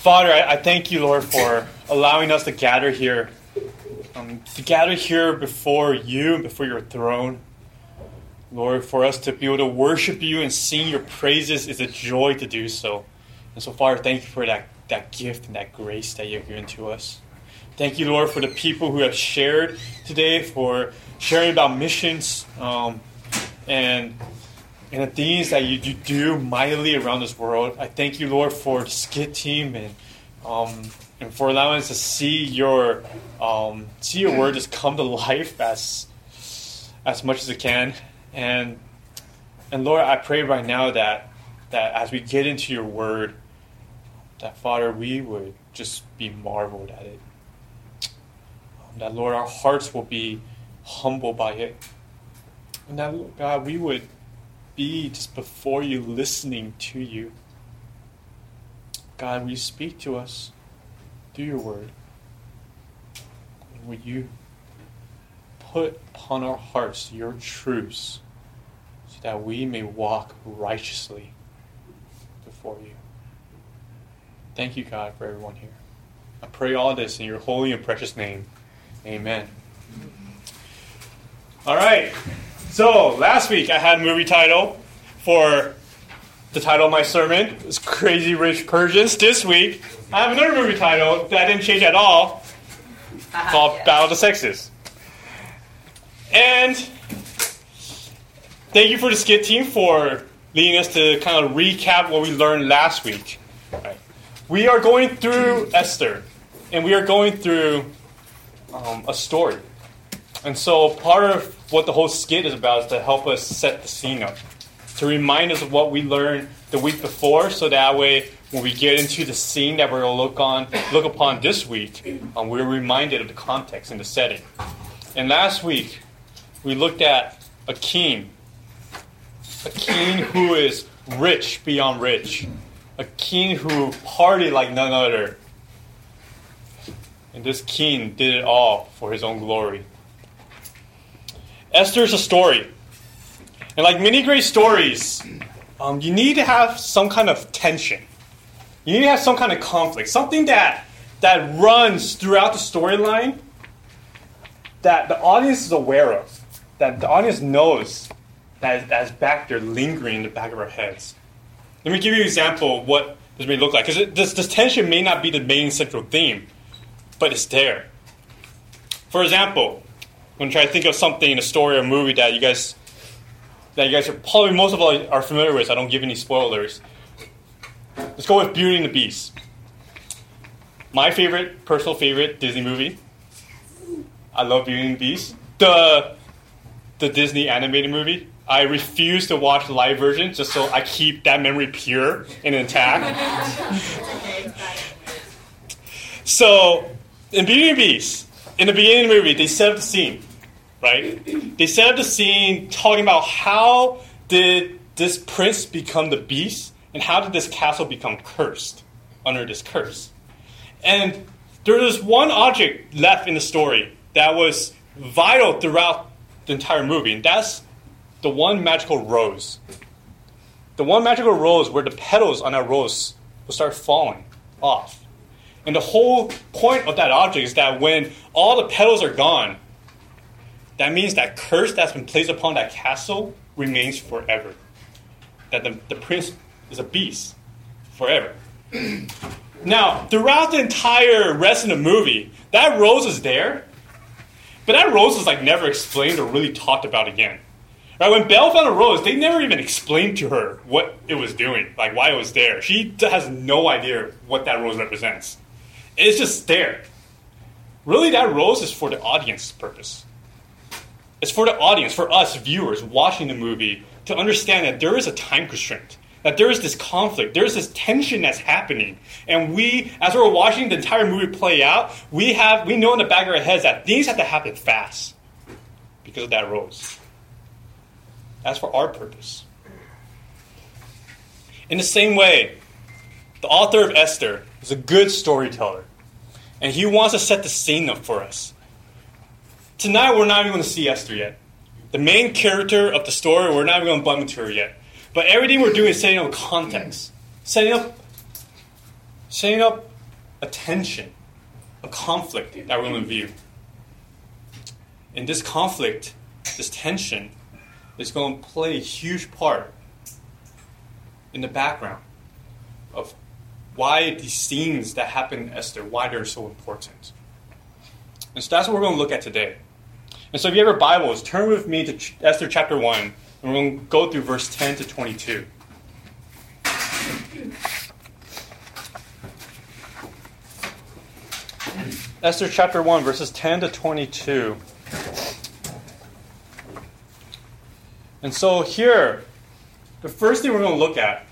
Father, I, I thank you, Lord, for allowing us to gather here, um, to gather here before you, before your throne. Lord, for us to be able to worship you and sing your praises is a joy to do so. And so, Father, thank you for that, that gift and that grace that you've given to us. Thank you, Lord, for the people who have shared today, for sharing about missions um, and and the things that you, you do mightily around this world. I thank you, Lord, for the skit team and um, and for allowing us to see your um, see your word just come to life as as much as it can. And and Lord, I pray right now that that as we get into your word, that Father, we would just be marveled at it. That Lord, our hearts will be humbled by it. And that God, we would be just before you, listening to you. God, will you speak to us through your word? And will you put upon our hearts your truths so that we may walk righteously before you? Thank you, God, for everyone here. I pray all this in your holy and precious name. Amen. All right. So last week I had a movie title for the title of my sermon. It's Crazy Rich Persians. This week I have another movie title that didn't change at all, called Battle of the Sexes. And thank you for the skit team for leading us to kind of recap what we learned last week. Right. We are going through Esther, and we are going through um, a story. And so part of what the whole skit is about is to help us set the scene up, to remind us of what we learned the week before, so that way when we get into the scene that we're going to look on, look upon this week, um, we're reminded of the context and the setting. And last week we looked at a king, a king who is rich beyond rich, a king who party like none other. And this king did it all for his own glory. Esther is a story. And like many great stories, um, you need to have some kind of tension. You need to have some kind of conflict, something that that runs throughout the storyline that the audience is aware of, that the audience knows that is, that is back there lingering in the back of our heads. Let me give you an example of what this may look like, because this, this tension may not be the main central theme, but it's there. For example, I'm gonna try to think of something in a story or movie that you guys that you guys are probably most of all are familiar with. I don't give any spoilers. Let's go with Beauty and the Beast. My favorite, personal favorite Disney movie. I love Beauty and the Beast. The the Disney animated movie. I refuse to watch the live version just so I keep that memory pure and intact. so, in Beauty and the Beast, in the beginning of the movie, they set up the scene right? They set up the scene talking about how did this prince become the beast and how did this castle become cursed under this curse. And there was one object left in the story that was vital throughout the entire movie, and that's the one magical rose. The one magical rose where the petals on that rose will start falling off. And the whole point of that object is that when all the petals are gone, that means that curse that's been placed upon that castle remains forever. That the, the prince is a beast forever. now, throughout the entire rest of the movie, that rose is there, but that rose is like never explained or really talked about again. Right, when Belle found a rose, they never even explained to her what it was doing, like why it was there. She has no idea what that rose represents. It's just there. Really, that rose is for the audience purpose. It's for the audience, for us viewers watching the movie, to understand that there is a time constraint, that there is this conflict, there is this tension that's happening, and we, as we're watching the entire movie play out, we have we know in the back of our heads that things have to happen fast because of that rose. That's for our purpose. In the same way, the author of Esther is a good storyteller, and he wants to set the scene up for us. Tonight, we're not even going to see Esther yet. The main character of the story, we're not even going to bump into her yet. But everything we're doing is setting up context, setting up, setting up a tension, a conflict that we're going to view. And this conflict, this tension, is going to play a huge part in the background of why these scenes that happen in Esther, why they're so important. And so that's what we're going to look at today. And so if you have your Bibles, turn with me to Esther chapter 1, and we're going to go through verse 10 to 22. Esther chapter 1, verses 10 to 22. And so here, the first thing we're going to look at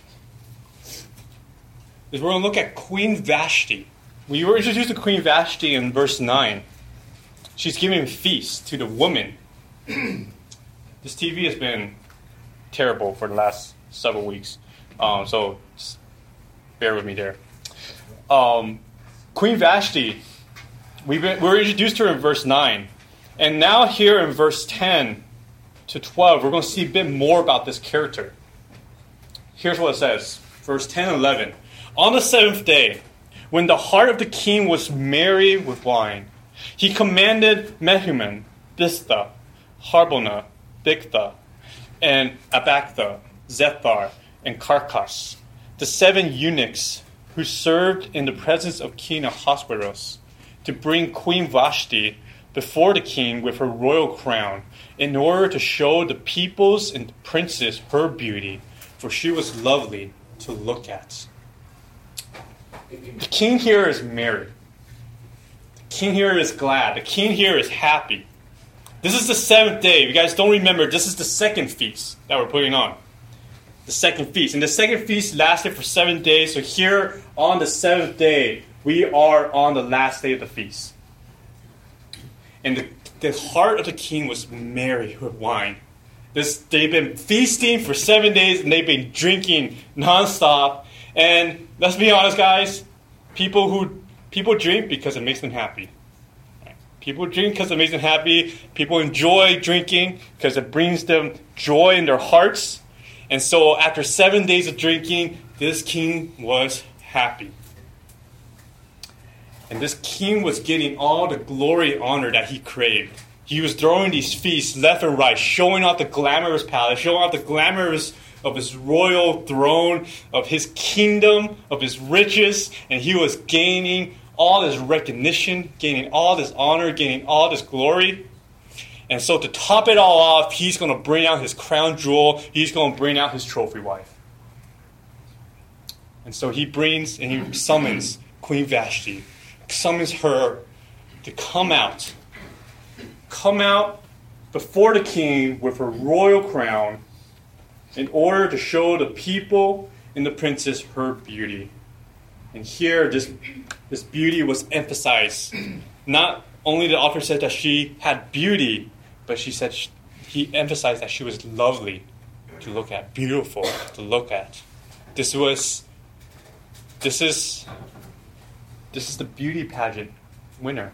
is we're going to look at Queen Vashti. We were introduced to Queen Vashti in verse 9. She's giving feast to the woman. this TV has been terrible for the last several weeks. Um, so bear with me there. Um, Queen Vashti, we've been, we were introduced to her in verse 9. And now, here in verse 10 to 12, we're going to see a bit more about this character. Here's what it says verse 10 and 11. On the seventh day, when the heart of the king was merry with wine, he commanded Mehuman, Biztha, Harbona, Bigtha, and Abagtha, Zethar, and Carkas, the seven eunuchs who served in the presence of King Ahasuerus, to bring Queen Vashti before the king with her royal crown, in order to show the peoples and the princes her beauty, for she was lovely to look at. The king here is merry. King here is glad. The king here is happy. This is the seventh day. If you guys don't remember, this is the second feast that we're putting on. The second feast. And the second feast lasted for seven days. So here on the seventh day, we are on the last day of the feast. And the, the heart of the king was merry with wine. This, they've been feasting for seven days and they've been drinking nonstop. And let's be honest, guys. People who people drink because it makes them happy. People drink because it makes them happy. People enjoy drinking because it brings them joy in their hearts. And so, after seven days of drinking, this king was happy. And this king was getting all the glory and honor that he craved. He was throwing these feasts left and right, showing off the glamorous palace, showing off the glamorous of his royal throne, of his kingdom, of his riches, and he was gaining all this recognition, gaining all this honor, gaining all this glory. And so, to top it all off, he's going to bring out his crown jewel, he's going to bring out his trophy wife. And so, he brings and he summons Queen Vashti, summons her to come out. Come out before the king with her royal crown in order to show the people and the princess her beauty. And here, this, this beauty was emphasized. Not only the author said that she had beauty, but she said she, he emphasized that she was lovely to look at, beautiful to look at. This was, this is, this is the beauty pageant winner.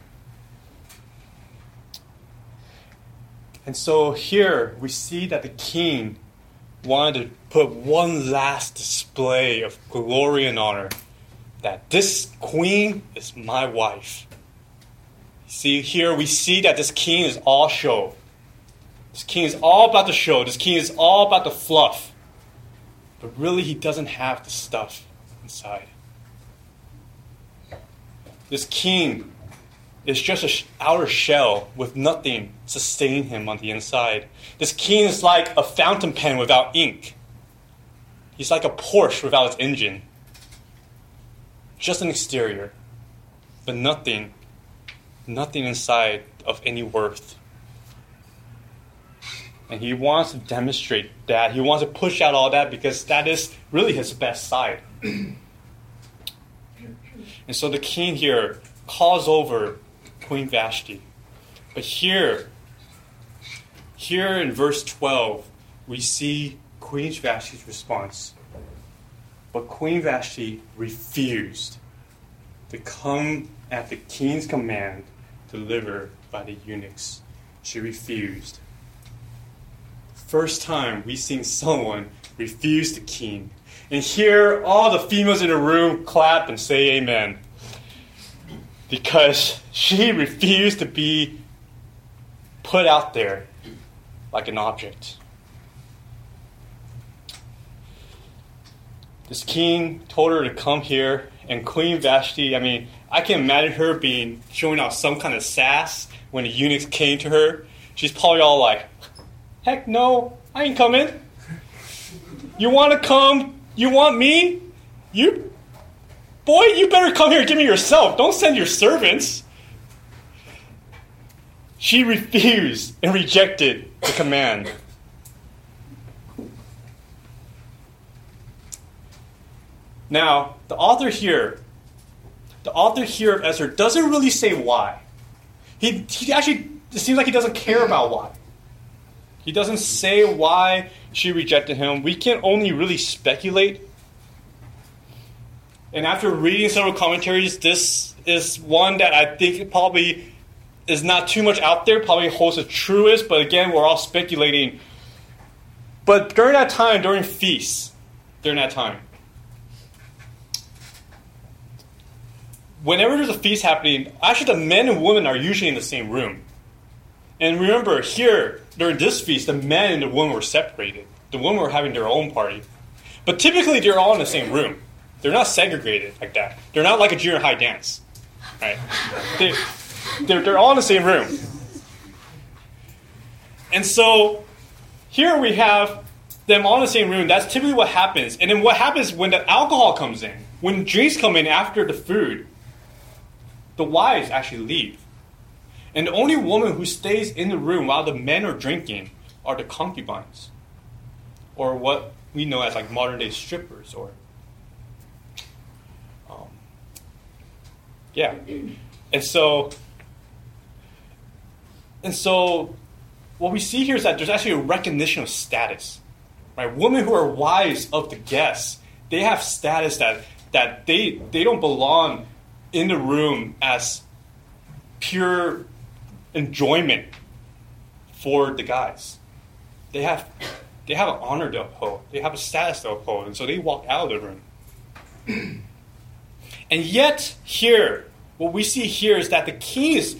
And so here we see that the king wanted to put one last display of glory and honor that this queen is my wife. See, here we see that this king is all show. This king is all about the show. This king is all about the fluff. But really, he doesn't have the stuff inside. This king is just an outer shell with nothing sustaining him on the inside. This king is like a fountain pen without ink. He's like a Porsche without its engine. Just an exterior, but nothing, nothing inside of any worth. And he wants to demonstrate that. He wants to push out all that because that is really his best side. and so the king here calls over Queen Vashti. But here, here in verse 12, we see Queen Vashti's response. But Queen Vashti refused to come at the king's command delivered by the eunuchs. She refused. First time we see someone refuse the king. And here, all the females in the room clap and say amen. because she refused to be put out there like an object. This king told her to come here, and Queen Vashti, I mean, I can imagine her being showing off some kind of sass when the eunuchs came to her. She's probably all like, heck no, I ain't coming. You want to come? You want me? You, boy, you better come here and give me yourself. Don't send your servants. She refused and rejected the command. Now, the author here, the author here of Esther doesn't really say why. He, he actually, seems like he doesn't care about why. He doesn't say why she rejected him. We can only really speculate. And after reading several commentaries, this is one that I think probably is not too much out there, probably holds the truest, but again, we're all speculating. But during that time, during feasts, during that time, whenever there's a feast happening, actually the men and women are usually in the same room. And remember, here, during this feast, the men and the women were separated. The women were having their own party. But typically, they're all in the same room. They're not segregated like that. They're not like a junior high dance. Right? They, they're, they're all in the same room. And so, here we have them all in the same room. That's typically what happens. And then what happens when the alcohol comes in, when drinks come in after the food, the wives actually leave. And the only woman who stays in the room while the men are drinking are the concubines, or what we know as like modern day strippers, or um, yeah. And so, and so, what we see here is that there's actually a recognition of status, right? Women who are wives of the guests, they have status that that they they don't belong in the room as pure enjoyment for the guys. They have they have an honor to uphold. They have a status to uphold, and so they walk out of the room. and yet, here, what we see here is that the king is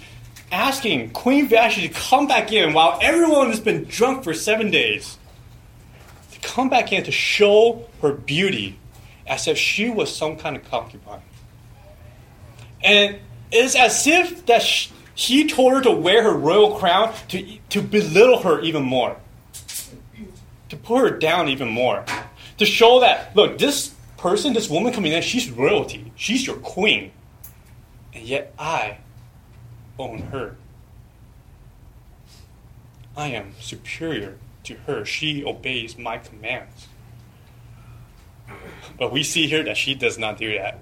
asking Queen Vashti to come back in while everyone has been drunk for seven days. To come back in to show her beauty as if she was some kind of concubine. And it's as if that he told her to wear her royal crown to, to belittle her even more, to put her down even more, to show that, look, this person, this woman coming in, she's royalty, she's your queen, and yet I own her. I am superior to her. She obeys my commands. But we see here that she does not do that.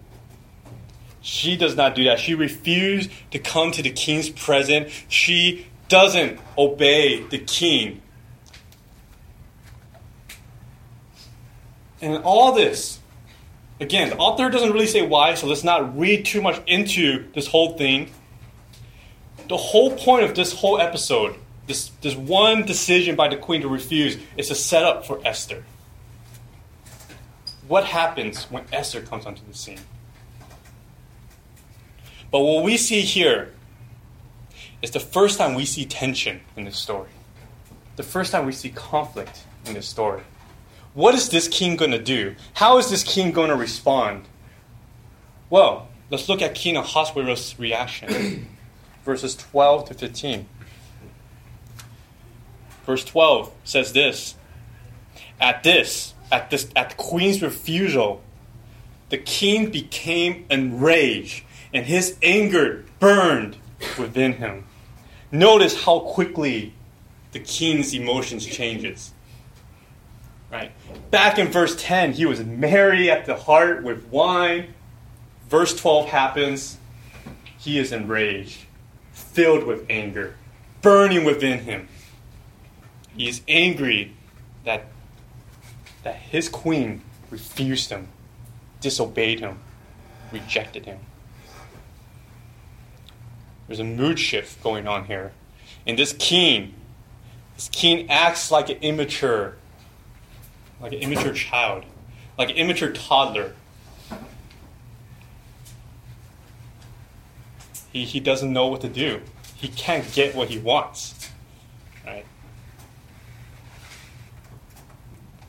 She does not do that. She refused to come to the king's presence. She doesn't obey the king. And all this, again, the author doesn't really say why, so let's not read too much into this whole thing. The whole point of this whole episode, this, this one decision by the queen to refuse, is to set up for Esther. What happens when Esther comes onto the scene? But what we see here is the first time we see tension in this story. The first time we see conflict in this story. What is this king going to do? How is this king going to respond? Well, let's look at King Ahasuerus' reaction. Verses 12 to 15. Verse 12 says this At this, at this, at the queen's refusal, the king became enraged and his anger burned within him. Notice how quickly the king's emotions changes. Right? Back in verse 10, he was merry at the heart with wine. Verse 12 happens. He is enraged, filled with anger, burning within him. He is angry that, that his queen refused him, disobeyed him, rejected him. There's a mood shift going on here. And this king, this king acts like an immature, like an immature child, like an immature toddler. He, he doesn't know what to do. He can't get what he wants. Right?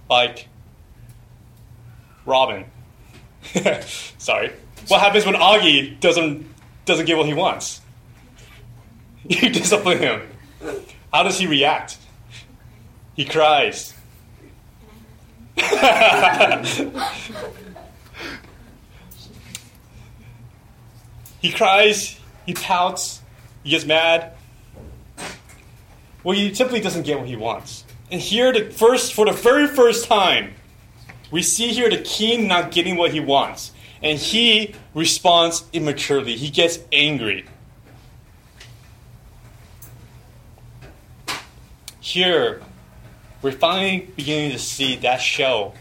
Like Robin. Sorry. What happens when Augie doesn't doesn't get what he wants? You discipline him. How does he react? He cries. he cries, he pouts, he gets mad. Well, he simply doesn't get what he wants. And here, the first, for the very first time, we see here the king not getting what he wants. And he responds immaturely. He gets angry. Here, we're finally beginning to see that shell,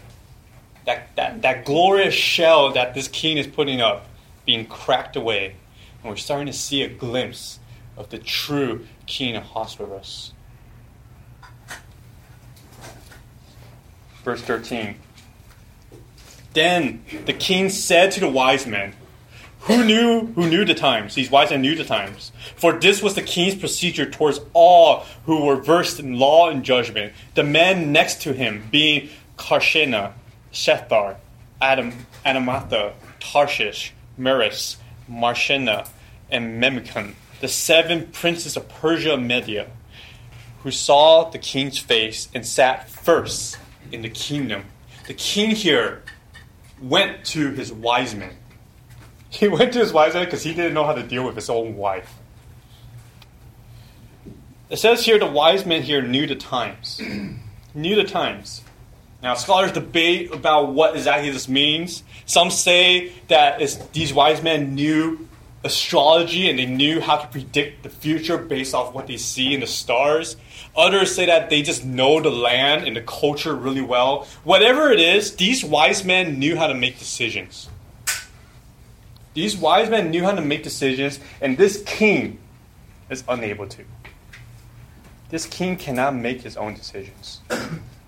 that, that, that glorious shell that this king is putting up, being cracked away. And we're starting to see a glimpse of the true king of Ahasuerus. Verse 13. Then the king said to the wise men, who knew who knew the times? These wise men knew the times. For this was the king's procedure towards all who were versed in law and judgment. The men next to him being Carshena, Shethar, Adam, Adamatha, Tarshish, Meres, Marshena, and Memucan, the seven princes of Persia and Media, who saw the king's face and sat first in the kingdom. The king here went to his wise men. He went to his wise men because he didn't know how to deal with his own wife. It says here the wise men here knew the times. knew the times. Now, scholars debate about what exactly this means. Some say that these wise men knew astrology and they knew how to predict the future based off what they see in the stars. Others say that they just know the land and the culture really well. Whatever it is, these wise men knew how to make decisions. These wise men knew how to make decisions, and this king is unable to. This king cannot make his own decisions.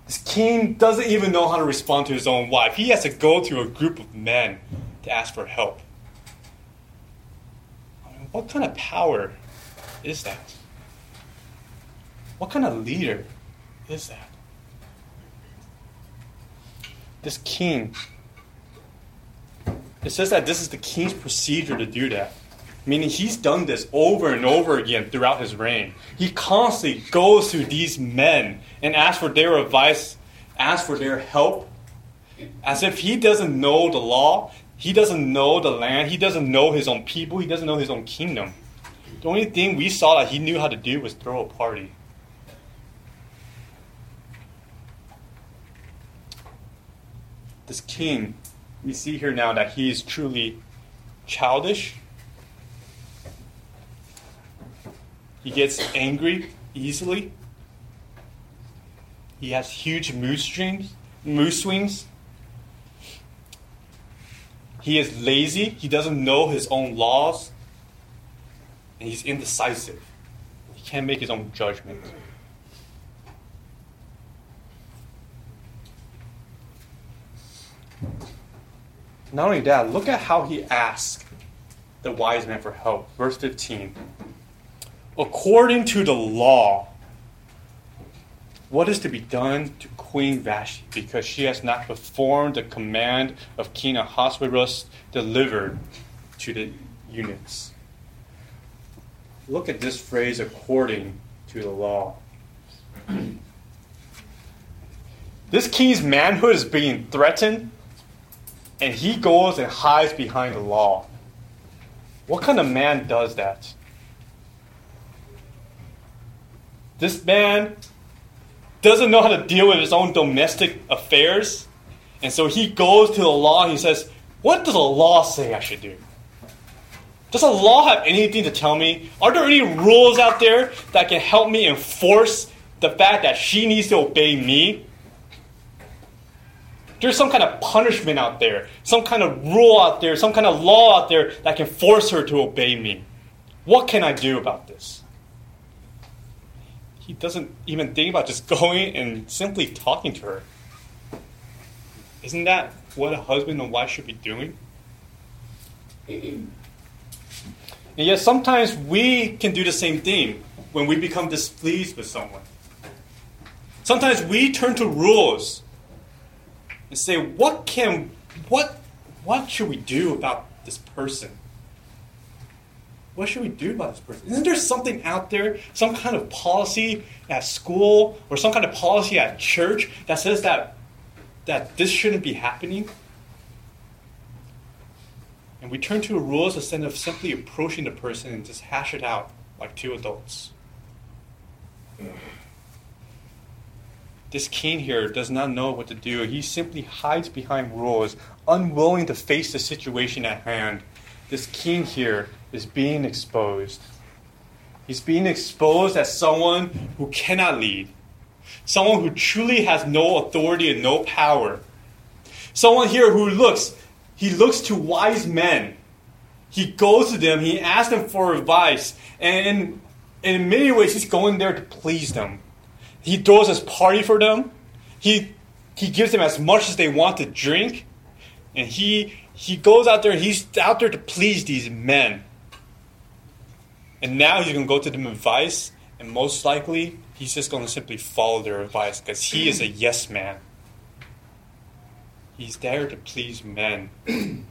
This king doesn't even know how to respond to his own wife. He has to go to a group of men to ask for help. what kind of power is that? What kind of leader is that? This king it says that this is the king's procedure to do that. Meaning he's done this over and over again throughout his reign. He constantly goes to these men and asks for their advice, asks for their help, as if he doesn't know the law, he doesn't know the land, he doesn't know his own people, he doesn't know his own kingdom. The only thing we saw that he knew how to do was throw a party. This king we see here now that he is truly childish. He gets angry easily. He has huge mood swings, mood swings. He is lazy. He doesn't know his own laws. And he's indecisive. He can't make his own judgment. Not only that, look at how he asked the wise man for help. Verse 15. According to the law, what is to be done to Queen Vashti because she has not performed the command of King Ahasuerus delivered to the eunuchs? Look at this phrase, according to the law. this king's manhood is being threatened and he goes and hides behind the law. What kind of man does that? This man doesn't know how to deal with his own domestic affairs, and so he goes to the law and he says, What does the law say I should do? Does the law have anything to tell me? Are there any rules out there that can help me enforce the fact that she needs to obey me? There's some kind of punishment out there, some kind of rule out there, some kind of law out there that can force her to obey me. What can I do about this? He doesn't even think about just going and simply talking to her. Isn't that what a husband and wife should be doing? And yet sometimes we can do the same thing when we become displeased with someone. Sometimes we turn to rules and say, what can what what should we do about this person? What should we do about this person? Isn't there something out there, some kind of policy at school or some kind of policy at church that says that that this shouldn't be happening? And we turn to rules instead of simply approaching the person and just hash it out like two adults. This king here does not know what to do. He simply hides behind rules, unwilling to face the situation at hand. This king here is being exposed. He's being exposed as someone who cannot lead, someone who truly has no authority and no power. Someone here who looks, he looks to wise men. He goes to them, he asks them for advice, and in many ways, he's going there to please them. He throws his party for them. He he gives them as much as they want to drink, and he he goes out there. He's out there to please these men. And now he's to go to them advice, and most likely he's just to simply follow their advice because he is a yes man. He's there to please men.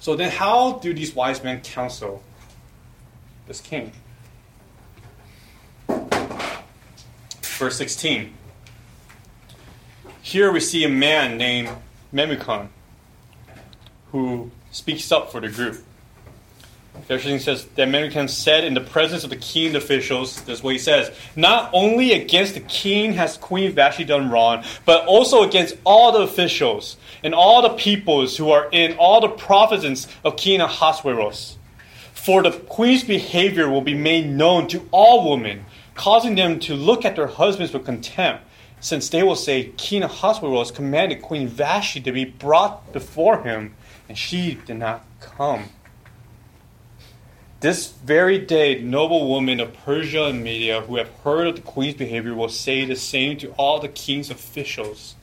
So then, how do these wise men counsel this king? Verse 16. Here we see a man named Memucan who speaks up for the group. Verse says that Memucan said in the presence of the king officials, this is what he says, not only against the king has Queen Vashti done wrong, but also against all the officials and all the peoples who are in all the provinces of King Ahasuerus. For the queen's behavior will be made known to all women, causing them to look at their husbands with contempt, since they will say, King Ahasuerus commanded Queen Vashti to be brought before him, and she did not come. This very day, noble women of Persia and Media who have heard of the queen's behavior will say the same to all the king's officials,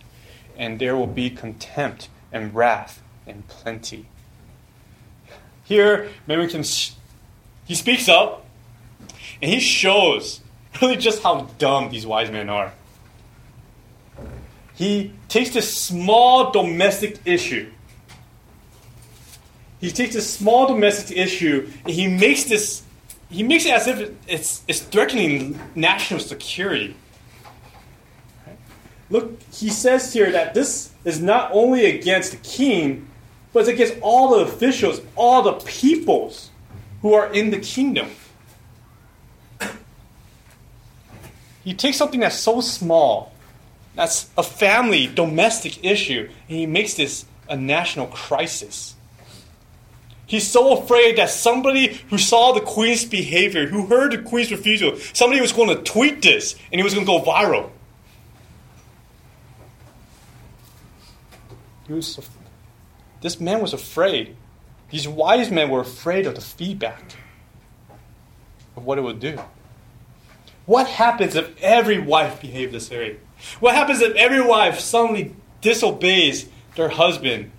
and there will be contempt and wrath and plenty. Here, Memucan, he speaks up, and he shows really just how dumb these wise men are. He takes this small domestic issue he takes a small domestic issue and he makes this he makes it as if it's, it's threatening national security. Look, he says here that this is not only against the king, but it's against all the officials, all the peoples who are in the kingdom. He takes something that's so small, that's a family, domestic issue, and he makes this a national crisis. He's so afraid that somebody who saw the queen's behavior, who heard the queen's refusal, somebody was going to tweet this and it was going to go viral. He was, this man was afraid. These wise men were afraid of the feedback of what it would do. What happens if every wife behaved this way? What happens if every wife suddenly disobeys their husband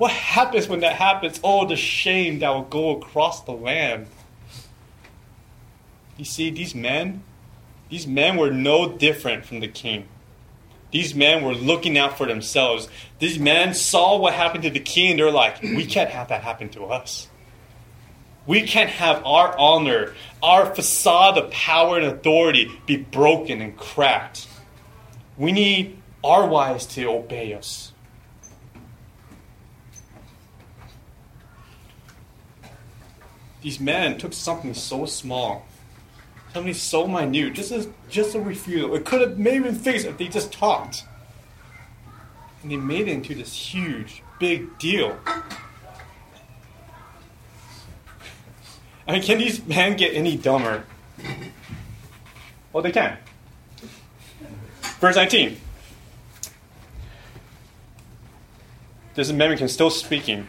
what happens when that happens? Oh, the shame that will go across the land. You see, these men, these men were no different from the king. These men were looking out for themselves. These men saw what happened to the king, and they're like, we can't have that happen to us. We can't have our honor, our facade of power and authority be broken and cracked. We need our wives to obey us. These men took something so small, something so minute, just as just a refusal. It could have maybe been fixed if they just talked. And they made it into this huge, big deal. I mean, can these men get any dumber? Well, they can. Verse 19. This Memucan still speaking.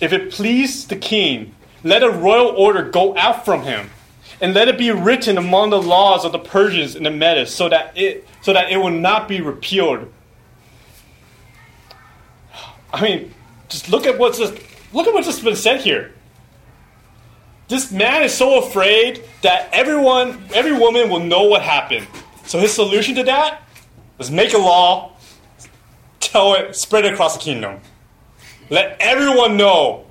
If it please the king let a royal order go out from him, and let it be written among the laws of the Persians and the Medes, so that it so that it will not be repealed. I mean, just look at what's just, look at what's just been said here. This man is so afraid that everyone, every woman will know what happened. So his solution to that was make a law, tell it, spread it across the kingdom. Let everyone know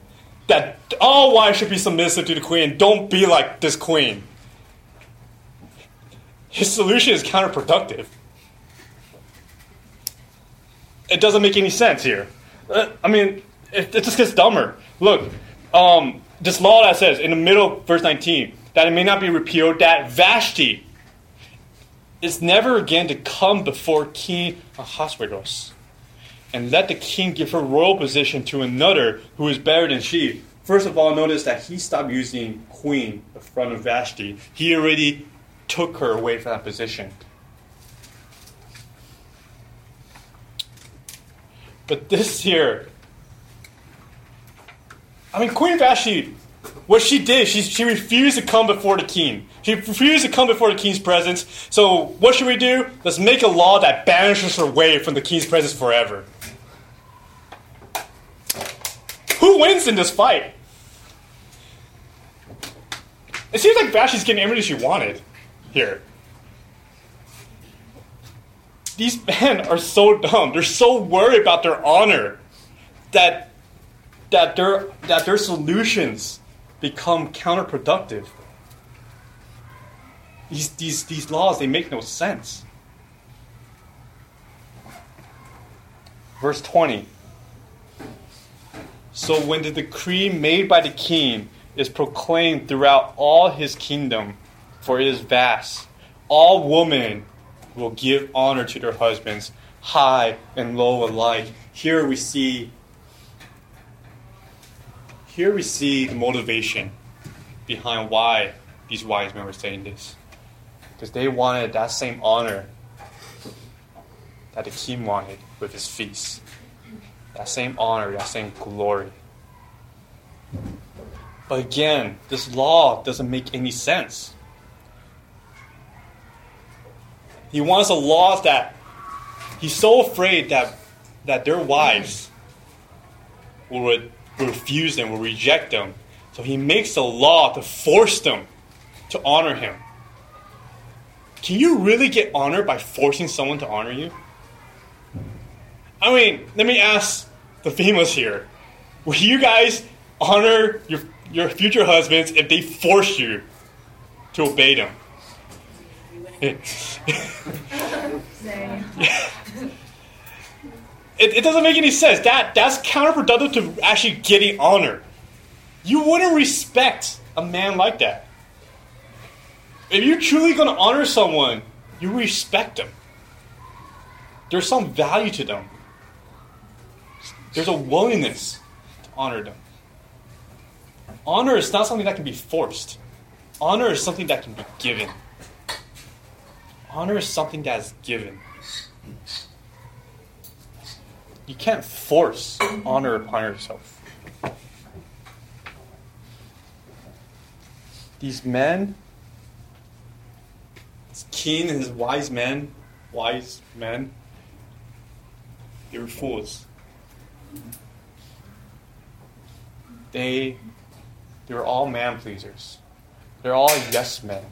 that all wives should be submissive to the queen. Don't be like this queen. His solution is counterproductive. It doesn't make any sense here. Uh, I mean, it, it, just gets dumber. Look, um, this law that says in the middle, verse 19, that it may not be repealed, that Vashti is never again to come before King Ahasuerus and let the king give her royal position to another who is better than she. First of all, notice that he stopped using queen in front of Vashti. He already took her away from that position. But this here, I mean, Queen Vashti, what she did, she, she refused to come before the king. She refused to come before the king's presence. So, what should we do? Let's make a law that banishes her away from the king's presence forever. Who wins in this fight? It seems like Vashti's getting everything she wanted here. These men are so dumb. They're so worried about their honor that that their that their solutions become counterproductive. These these these laws they make no sense. Verse 20. So when the decree made by the king is proclaimed throughout all his kingdom, for it is vast, all women will give honor to their husbands, high and low alike. Here we see here we see the motivation behind why these wise men were saying this. Because they wanted that same honor that the king wanted with his feast. That same honor, that same glory. But again, this law doesn't make any sense. He wants a law that he's so afraid that that their wives will refuse them, will reject them. So he makes a law to force them to honor him. Can you really get honor by forcing someone to honor you? I mean, let me ask the females here. Will you guys honor your, your future husbands if they force you to obey them? it, it doesn't make any sense. That that's counterproductive to actually getting honor. You wouldn't respect a man like that. If you're truly going to honor someone, you respect them. There's some value to them. There's a willingness to honor them. Honor is not something that can be forced. Honor is something that can be given. Honor is something that is given. You can't force honor upon yourself. These men, king and his wise men, wise men, they were fools. They, they were all man pleasers. They're all yes men.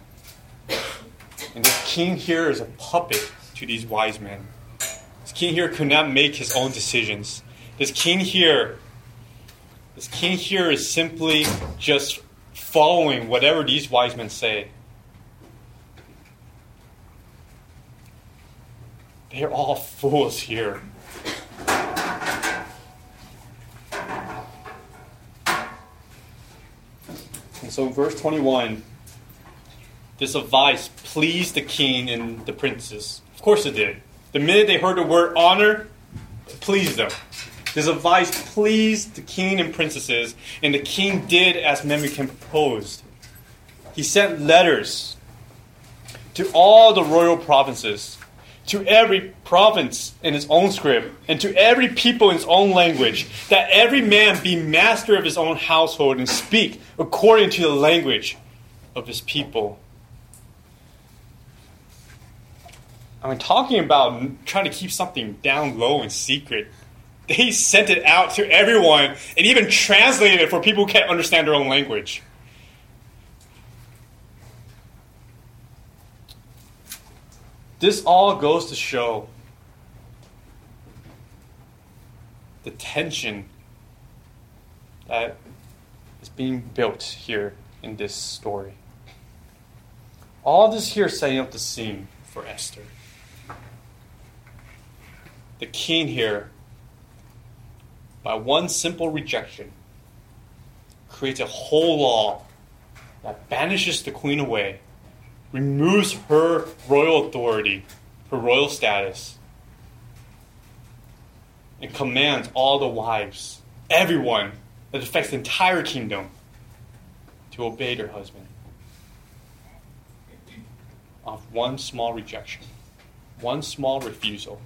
And this king here is a puppet to these wise men. King here could not make his own decisions. This king here, this king here is simply just following whatever these wise men say. They're all fools here. And so, verse 21 this advice pleased the king and the princes. Of course it did. The minute they heard the word honor, it pleased them. This advice pleased the king and princesses, and the king did as Memucan proposed. He sent letters to all the royal provinces, to every province in his own script, and to every people in his own language, that every man be master of his own household and speak according to the language of his people. I mean, talking about trying to keep something down low and secret, they sent it out to everyone and even translated it for people who can't understand their own language. This all goes to show the tension that is being built here in this story. All this here setting up the scene for Esther. The king here, by one simple rejection, creates a whole law that banishes the queen away, removes her royal authority, her royal status, and commands all the wives, everyone that affects the entire kingdom, to obey their husband. Of one small rejection, one small refusal.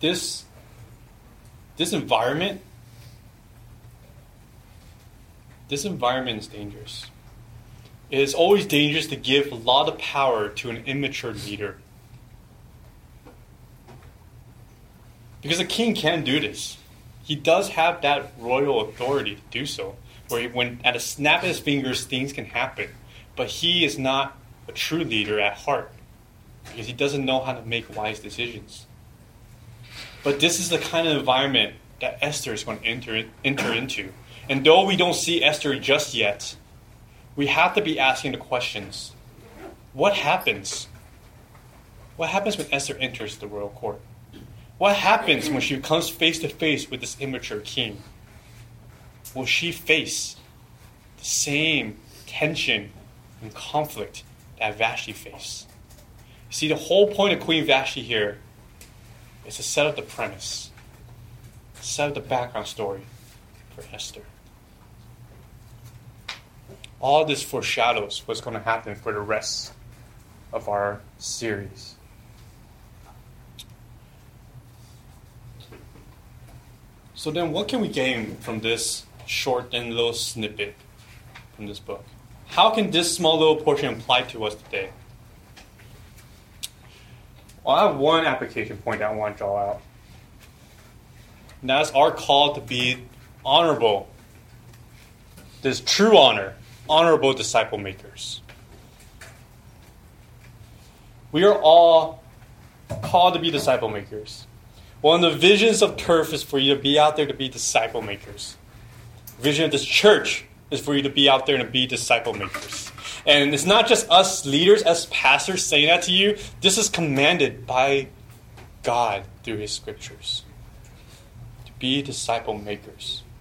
This, this environment, this environment is dangerous. It is always dangerous to give a lot of power to an immature leader. Because a king can do this. He does have that royal authority to do so, where he, when at a snap of his fingers things can happen. But he is not a true leader at heart because he doesn't know how to make wise decisions. But this is the kind of environment that Esther is going to enter, enter into. And though we don't see Esther just yet, we have to be asking the questions what happens? What happens when Esther enters the royal court? What happens when she comes face to face with this immature king? Will she face the same tension and conflict that Vashti faced? See, the whole point of Queen Vashti here is to set up the premise, set up the background story for Esther all this foreshadows what's going to happen for the rest of our series. So then, what can we gain from this short and little snippet from this book? How can this small little portion apply to us today? I have one application point that I want to draw out. And that's our call to be honorable. This true honor honorable disciple makers. We are all called to be disciple makers. One of the visions of Turf is for you to be out there to be disciple makers. Vision of this church is for you to be out there and to be disciple makers. And it's not just us leaders as pastors saying that to you. This is commanded by God through his scriptures. To be disciple makers.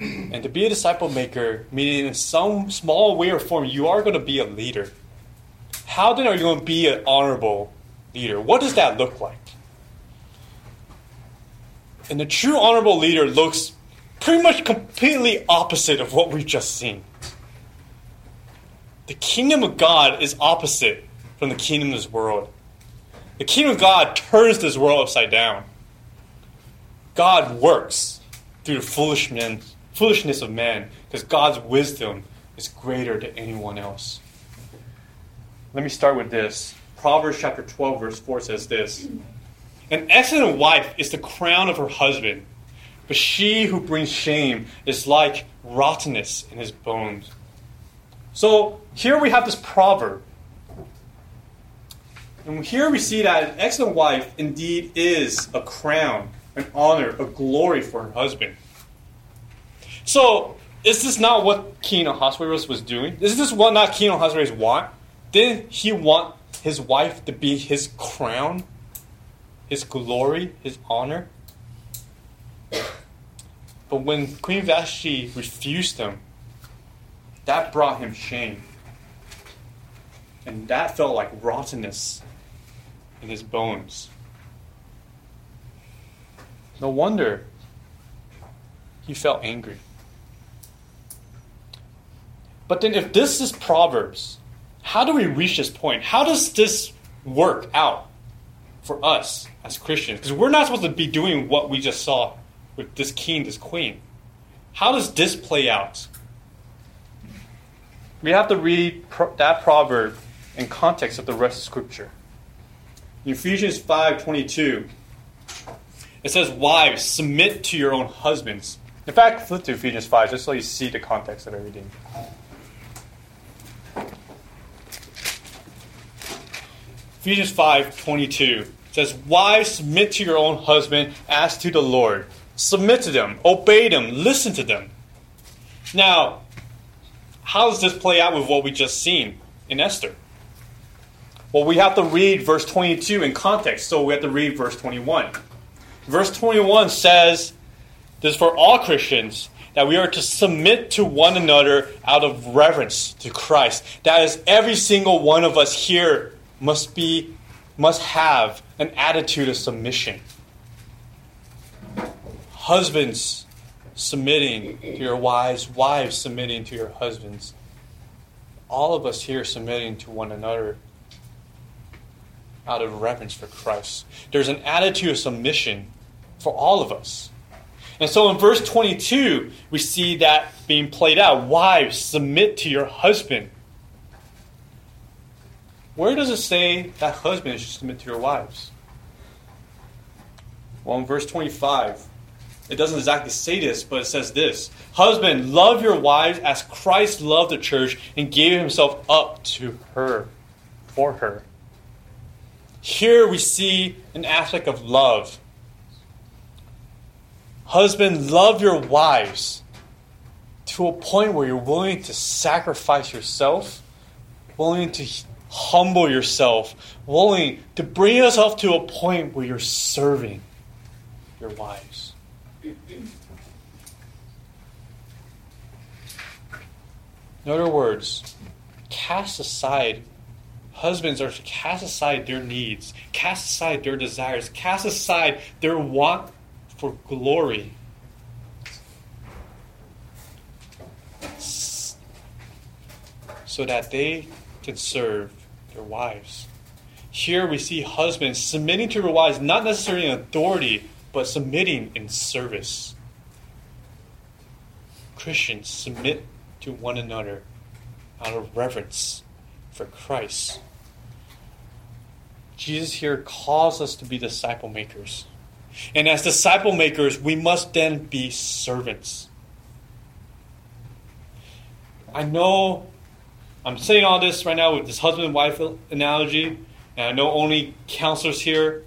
And to be a disciple maker, meaning in some small way or form, you are going to be a leader. How then are you going to be an honorable leader? What does that look like? And the true honorable leader looks pretty much completely opposite of what we've just seen. The kingdom of God is opposite from the kingdom of this world. The kingdom of God turns this world upside down. God works through the foolish men foolishness of man, because God's wisdom is greater than anyone else. Let me start with this. Proverbs chapter 12, verse 4 says this An excellent wife is the crown of her husband, but she who brings shame is like rottenness in his bones. So here we have this proverb. And here we see that an excellent wife indeed is a crown, an honor, a glory for her husband. So, is this not what King Ahasuerus was doing? Is this what not King Ahasuerus want? Did he want his wife to be his crown, his glory, his honor? But when Queen Vashti refused him, that brought him shame. And that felt like rottenness in his bones. No wonder he felt angry. But then, if this is Proverbs, how do we reach this point? How does this work out for us as Christians? Because we're not supposed to be doing what we just saw with this king, this queen. how does this play out? We have to read pro- that proverb in context of the rest of Scripture. In Ephesians 5.22, it says, Wives, submit to your own husbands. In fact, flip to Ephesians 5 just so you see the context of everything. Ephesians 5.22 says, Wives, submit to your own husband as to the Lord. Submit to them, obey them, listen to them. Now, how does this play out with what we just seen in Esther? Well, we have to read verse 22 in context, so we have to read verse 21. Verse 21 says, This is for all Christians, that we are to submit to one another out of reverence to Christ. That is, every single one of us here must be, must have an attitude of submission. Husbands submitting to your wives, wives submitting to your husbands. All of us here submitting to one another out of reverence for Christ. There's an attitude of submission for all of us. And so in verse 22, we see that being played out. Wives, submit to your husband. Where does it say that husbands should submit to your wives? Well, in verse 25, it doesn't exactly say this, but it says this Husband, love your wives as Christ loved the church and gave himself up to her, for her. Here we see an aspect of love Husband, love your wives to a point where you're willing to sacrifice yourself, willing to humble yourself, willing to bring yourself to a point where you're serving your wives. In other words, cast aside, husbands are to cast aside their needs, cast aside their desires, cast aside their want for glory. So that they can serve their wives. Here we see husbands submitting to their wives, not necessarily in authority, but submitting in service. Christians submit to one another out of reverence for Christ. Jesus here calls us to be disciple makers. And as disciple makers, we must then be servants. I know I'm saying all this right now with this husband and wife analogy, and I know only counselors here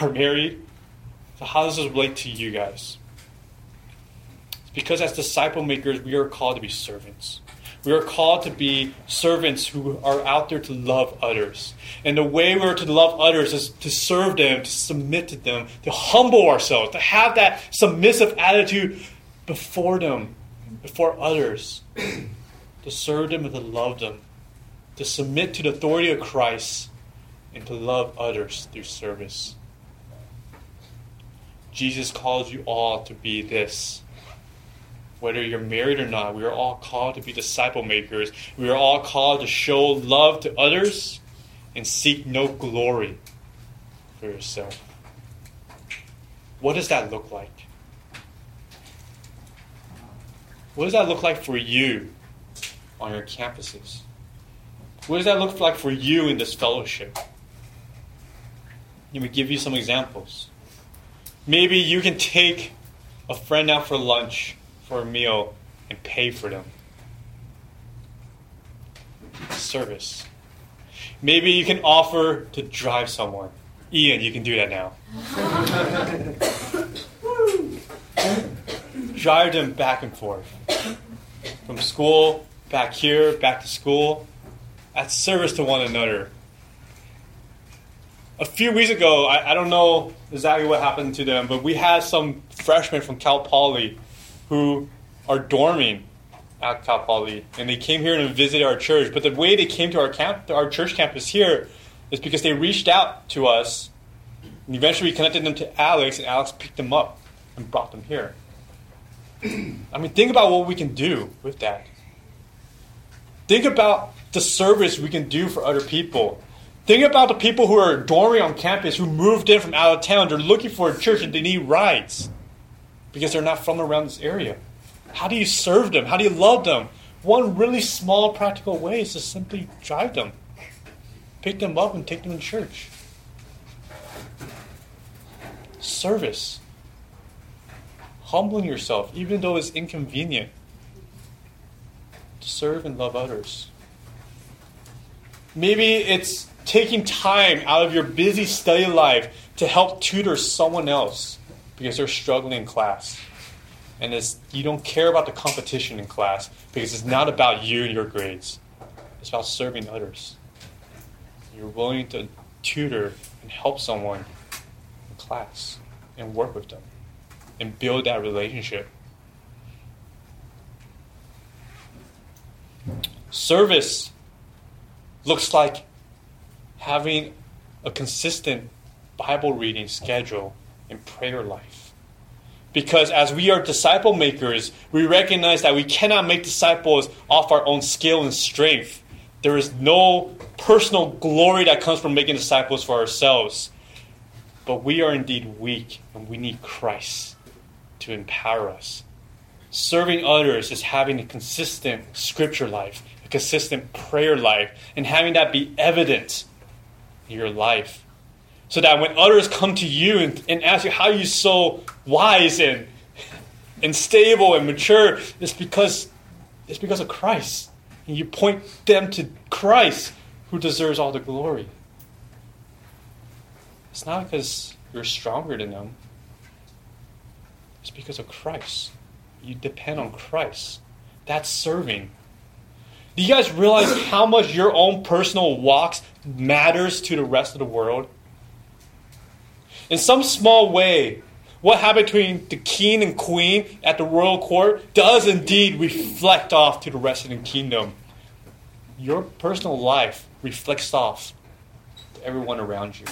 are married. How does this relate to you guys? It's because as disciple makers, we are called to be servants. We are called to be servants who are out there to love others. And the way we're to love others is to serve them, to submit to them, to humble ourselves, to have that submissive attitude before them, before others, to serve them and to love them, to submit to the authority of Christ, and to love others through service. Jesus calls you all to be this whether you're married or not, we are all called to be disciple makers. We are all called to show love to others and seek no glory for yourself. What does that look like? What does that look like for you on your campuses? What does that look like for you in this fellowship? Let me give you some examples. Maybe you can take a friend out for lunch for a meal and pay for them. Service. Maybe you can offer to drive someone. Ian, you can do that now. drive them back and forth. From school, back here, back to school. At service to one another. A few weeks ago, I, I don't know exactly what happened to them, but we had some freshmen from Cal Poly who are dorming at Cal Poly, and they came here and visited our church. But the way they came to our camp, our church campus here, is because they reached out to us, and eventually we connected them to Alex, and Alex picked them up and brought them here. I mean, think about what we can do with that. Think about the service we can do for other people. Think about the people who are dorming on campus who moved in from out of town. They're looking for a church and they need rides because they're not from around this area. How do you serve them? How do you love them? One really small practical way is to simply drive them, pick them up, and take them to church. Service. Humbling yourself, even though it's inconvenient, to serve and love others. Maybe it's taking time out of your busy study life to help tutor someone else because they're struggling in class. And you don't care about the competition in class because it's not about you and your grades. It's about serving others. You're willing to tutor and help someone in class and work with them and build that relationship. Service looks like having a consistent Bible reading schedule and prayer life. Because as we are disciple makers, we recognize that we cannot make disciples off our own skill and strength. There is no personal glory that comes from making disciples for ourselves. But we are indeed weak, and we need Christ to empower us. Serving others is having a consistent scripture life, a consistent prayer life, and having that be evident your life. So that when others come to you and, and ask you how you're so wise and, and stable and mature, it's because it's because of Christ. And you point them to Christ who deserves all the glory. It's not because you're stronger than them. It's because of Christ. You depend on Christ. That's serving. Do you guys realize how much your own personal walks matters to the rest of the world? In some small way, what happened between the king and queen at the royal court does indeed reflect off to the rest of the kingdom. Your personal life reflects off to everyone around you.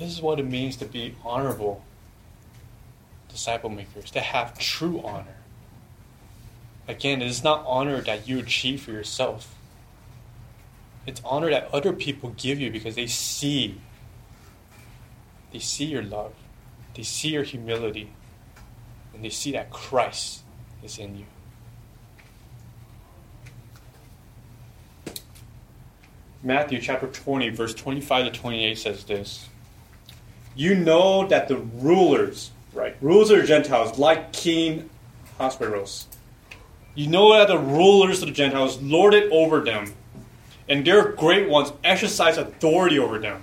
This is what it means to be honorable disciple makers, to have true honor. Again, it is not honor that you achieve for yourself. It's honor that other people give you because they see. They see your love. They see your humility. And they see that Christ is in you. Matthew chapter 20, verse 25 to 28 says this you know that the rulers, right, rulers of the Gentiles, like King Ahasuerus, you know that the rulers of the Gentiles lord it over them, and their great ones exercise authority over them.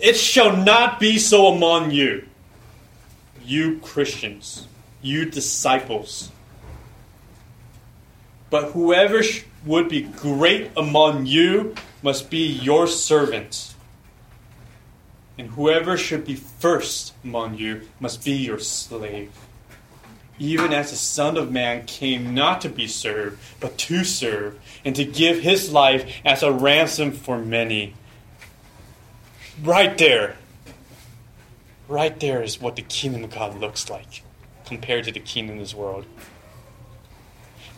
It shall not be so among you, you Christians, you disciples. But whoever would be great among you must be your servant and whoever should be first among you must be your slave. Even as the Son of Man came not to be served, but to serve, and to give his life as a ransom for many. Right there. Right there is what the kingdom of God looks like compared to the kingdom of this world.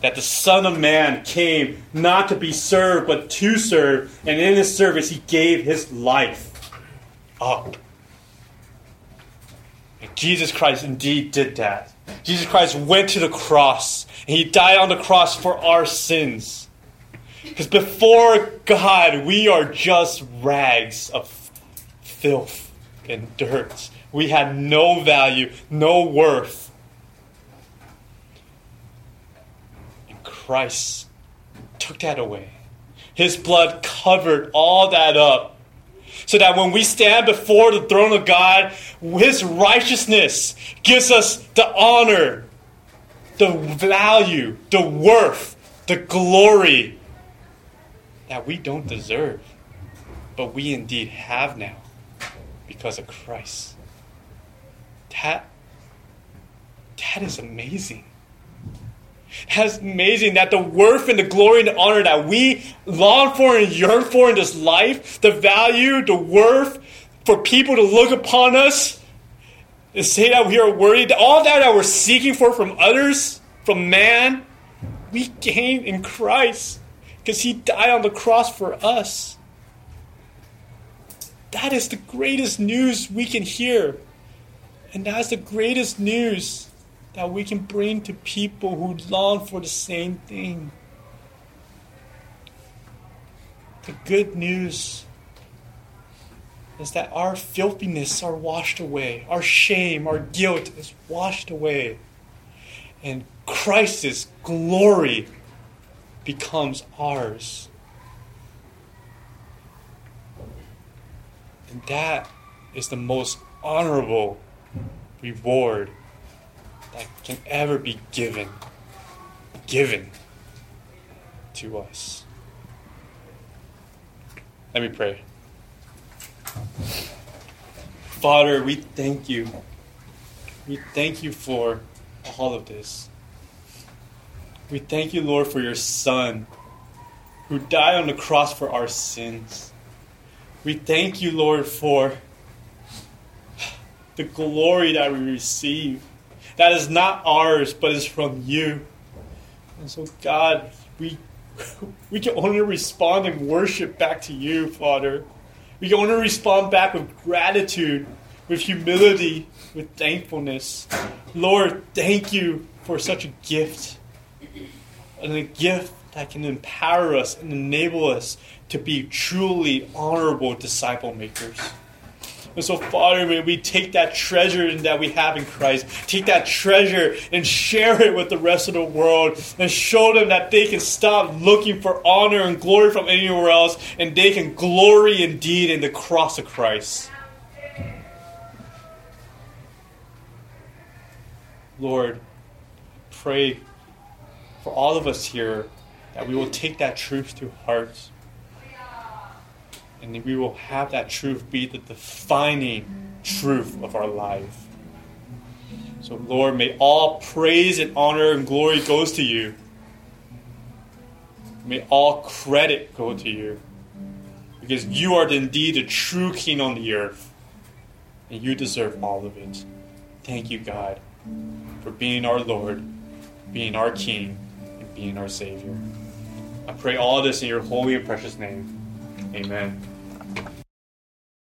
That the Son of Man came not to be served, but to serve, and in his service he gave his life up. And Jesus Christ indeed did that. Jesus Christ went to the cross, and he died on the cross for our sins. Because before God, we are just rags of filth and dirt. We had no value, no worth. And Christ took that away. His blood covered all that up so that when we stand before the throne of God, His righteousness gives us the honor, the value, the worth, the glory that we don't deserve, but we indeed have now because of Christ. That, that is amazing. That's amazing that the worth and the glory and the honor that we long for and yearn for in this life, the value, the worth for people to look upon us and say that we are worthy, all that that we're seeking for from others, from man, we gain in Christ because he died on the cross for us. That is the greatest news we can hear. And that's the greatest news that we can bring to people who long for the same thing. The good news is that our filthiness are washed away, our shame, our guilt is washed away, and Christ's glory becomes ours. And that is the most honorable reward that can ever be given given to us. Let me pray. Father, we thank you. We thank you for all of this. We thank you, Lord, for your Son who died on the cross for our sins. We thank you, Lord, for the glory that we receive. That is not ours, but is from you. And so, God, we, we can only respond in worship back to you, Father. We can only respond back with gratitude, with humility, with thankfulness. Lord, thank you for such a gift. And a gift that can empower us and enable us to be truly honorable disciple makers. And so, Father, may we take that treasure that we have in Christ, take that treasure and share it with the rest of the world and show them that they can stop looking for honor and glory from anywhere else and they can glory indeed in the cross of Christ. Lord, pray for all of us here that we will take that truth to heart and we will have that truth be the defining truth of our life. So, Lord, may all praise and honor and glory goes to you. May all credit go to you. Because you are indeed the true king on the earth. And you deserve all of it. Thank you, God, for being our Lord, being our King, and being our Savior. I pray all this in your holy and precious name. Amen.